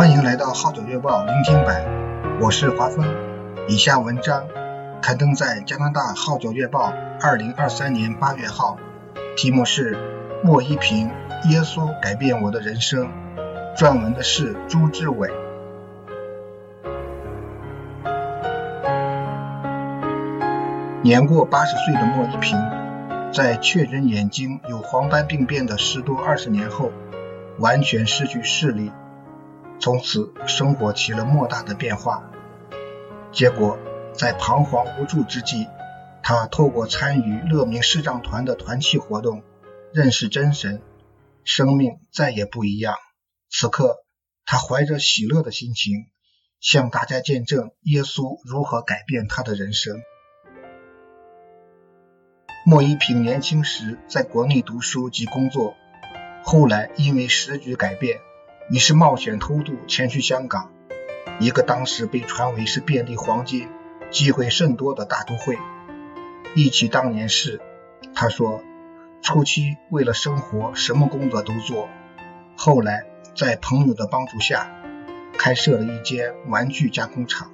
欢迎来到《号角月报》聆听版，我是华峰。以下文章刊登在加拿大《号角月报》二零二三年八月号，题目是《莫一平：耶稣改变我的人生》，撰文的是朱志伟。年过八十岁的莫一平，在确诊眼睛有黄斑病变的十多二十年后，完全失去视力，从此生活起了莫大的变化。结果，在彷徨无助之际，他透过参与乐明视障团的团契活动，认识真神，生命再也不一样。此刻，他怀着喜乐的心情，向大家见证耶稣如何改变他的人生。莫一平年轻时在国内读书及工作，后来因为时局改变，于是冒险偷渡前去香港，一个当时被传为是遍地黄金、机会甚多的大都会。忆起当年事，他说：“初期为了生活，什么工作都做，后来在朋友的帮助下，开设了一间玩具加工厂，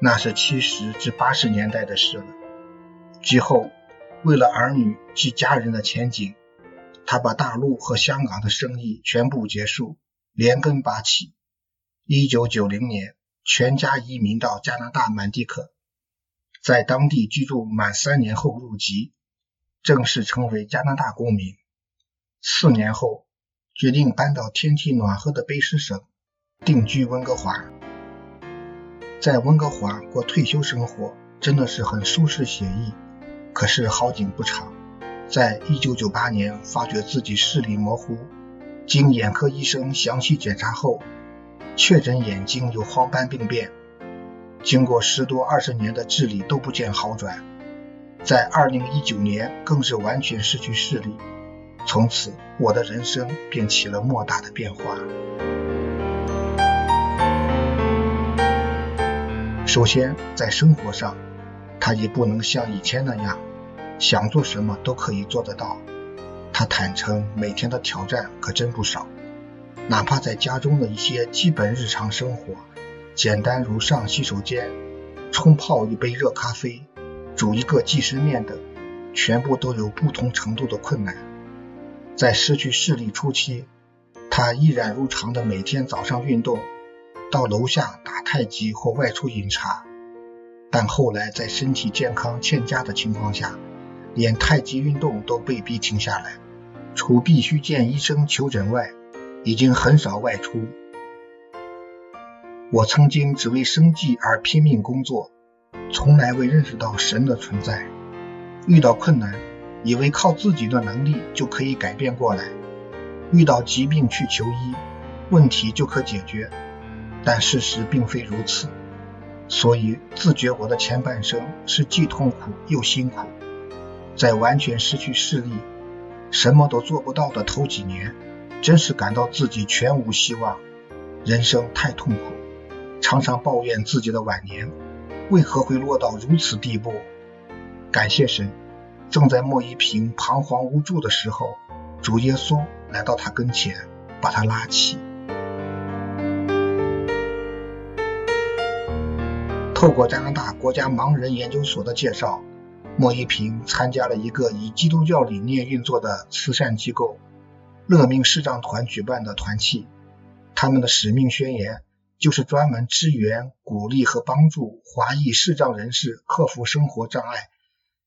那是七十至八十年代的事了。之后。”为了儿女及家人的前景，他把大陆和香港的生意全部结束，连根拔起。一九九零年，全家移民到加拿大满地可，在当地居住满三年后入籍，正式成为加拿大公民。四年后，决定搬到天气暖和的卑诗省，定居温哥华。在温哥华过退休生活，真的是很舒适写意。可是好景不长，在一九九八年发觉自己视力模糊，经眼科医生详细检查后，确诊眼睛有黄斑病变。经过十多二十年的治理都不见好转，在二零一九年更是完全失去视力。从此，我的人生便起了莫大的变化。首先，在生活上。他已不能像以前那样，想做什么都可以做得到。他坦诚，每天的挑战可真不少，哪怕在家中的一些基本日常生活，简单如上洗手间、冲泡一杯热咖啡、煮一个即食面等，全部都有不同程度的困难。在失去视力初期，他依然如常的每天早上运动，到楼下打太极或外出饮茶。但后来在身体健康欠佳的情况下，连太极运动都被逼停下来，除必须见医生求诊外，已经很少外出。我曾经只为生计而拼命工作，从来未认识到神的存在。遇到困难，以为靠自己的能力就可以改变过来；遇到疾病去求医，问题就可解决。但事实并非如此。所以自觉我的前半生是既痛苦又辛苦，在完全失去视力、什么都做不到的头几年，真是感到自己全无希望，人生太痛苦，常常抱怨自己的晚年为何会落到如此地步。感谢神，正在莫一平彷徨无助的时候，主耶稣来到他跟前，把他拉起。透过加拿大国家盲人研究所的介绍，莫一平参加了一个以基督教理念运作的慈善机构——乐明视障团举办的团契。他们的使命宣言就是专门支援、鼓励和帮助华裔视障人士克服生活障碍，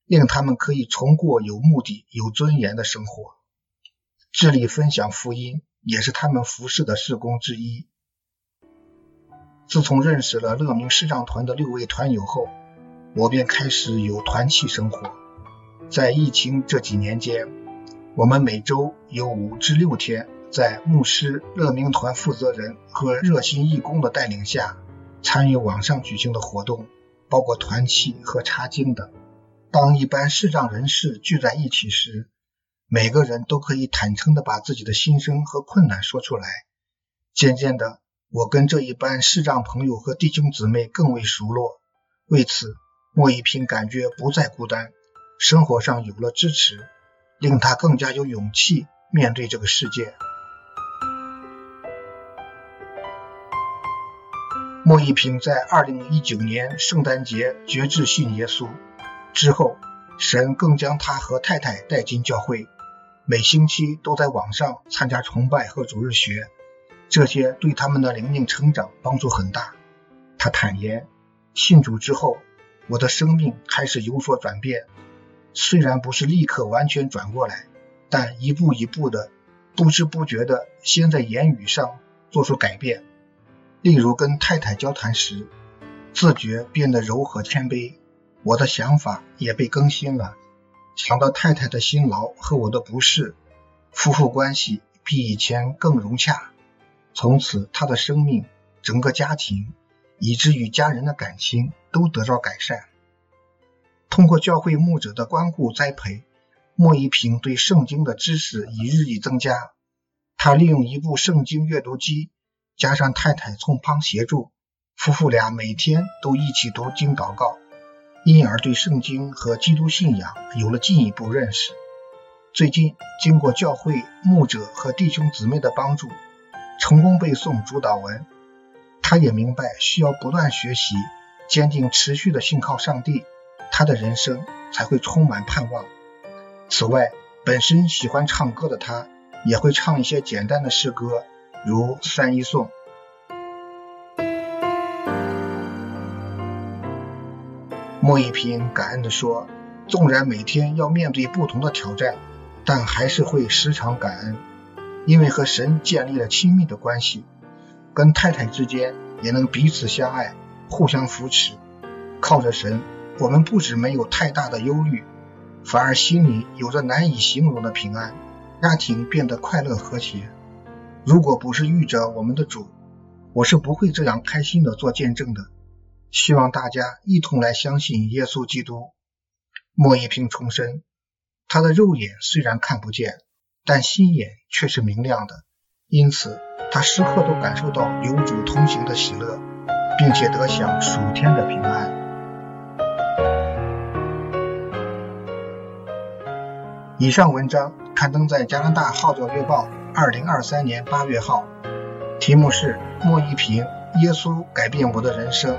令他们可以重过有目的、有尊严的生活。致力分享福音也是他们服事的事工之一。自从认识了乐明视障团的六位团友后，我便开始有团契生活。在疫情这几年间，我们每周有五至六天，在牧师、乐明团负责人和热心义工的带领下，参与网上举行的活动，包括团契和查经等。当一般视障人士聚在一起时，每个人都可以坦诚地把自己的心声和困难说出来。渐渐的，我跟这一班视障朋友和弟兄姊妹更为熟络，为此莫一平感觉不再孤单，生活上有了支持，令他更加有勇气面对这个世界。莫一平在2019年圣诞节决志信耶稣之后，神更将他和太太带进教会，每星期都在网上参加崇拜和主日学，这些对他们的灵命成长帮助很大。他坦言，信主之后，我的生命开始有所转变，虽然不是立刻完全转过来，但一步一步的，不知不觉的，先在言语上做出改变。例如跟太太交谈时，自觉变得柔和谦卑，我的想法也被更新了。想到太太的辛劳和我的不适，夫妇关系比以前更融洽。从此，他的生命、整个家庭，以至与家人的感情都得到改善。通过教会牧者的关顾栽培，莫一平对圣经的知识已日益增加。他利用一部圣经阅读机。加上太太从旁协助，夫妇俩每天都一起读经祷告，因而对圣经和基督信仰有了进一步认识。最近经过教会牧者和弟兄姊妹的帮助，成功背诵主祷文，他也明白需要不断学习，坚定持续的信靠上帝，他的人生才会充满盼望。此外，本身喜欢唱歌的他，也会唱一些简单的诗歌。如三一颂，莫一平感恩地说：“纵然每天要面对不同的挑战，但还是会时常感恩，因为和神建立了亲密的关系，跟太太之间也能彼此相爱，互相扶持。靠着神，我们不止没有太大的忧虑，反而心里有着难以形容的平安，家庭变得快乐和谐。”如果不是遇着我们的主，我是不会这样开心的做见证的。希望大家一同来相信耶稣基督。莫一平重申，他的肉眼虽然看不见，但心眼却是明亮的，因此他时刻都感受到有主同行的喜乐，并且得享属天的平安。以上文章刊登在加拿大号角月报。二零二三年八月号，题目是莫一平，耶稣改变我的人生。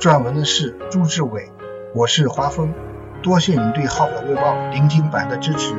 撰文的是朱志伟，我是华峰。多谢你对号角月报聆听版的支持。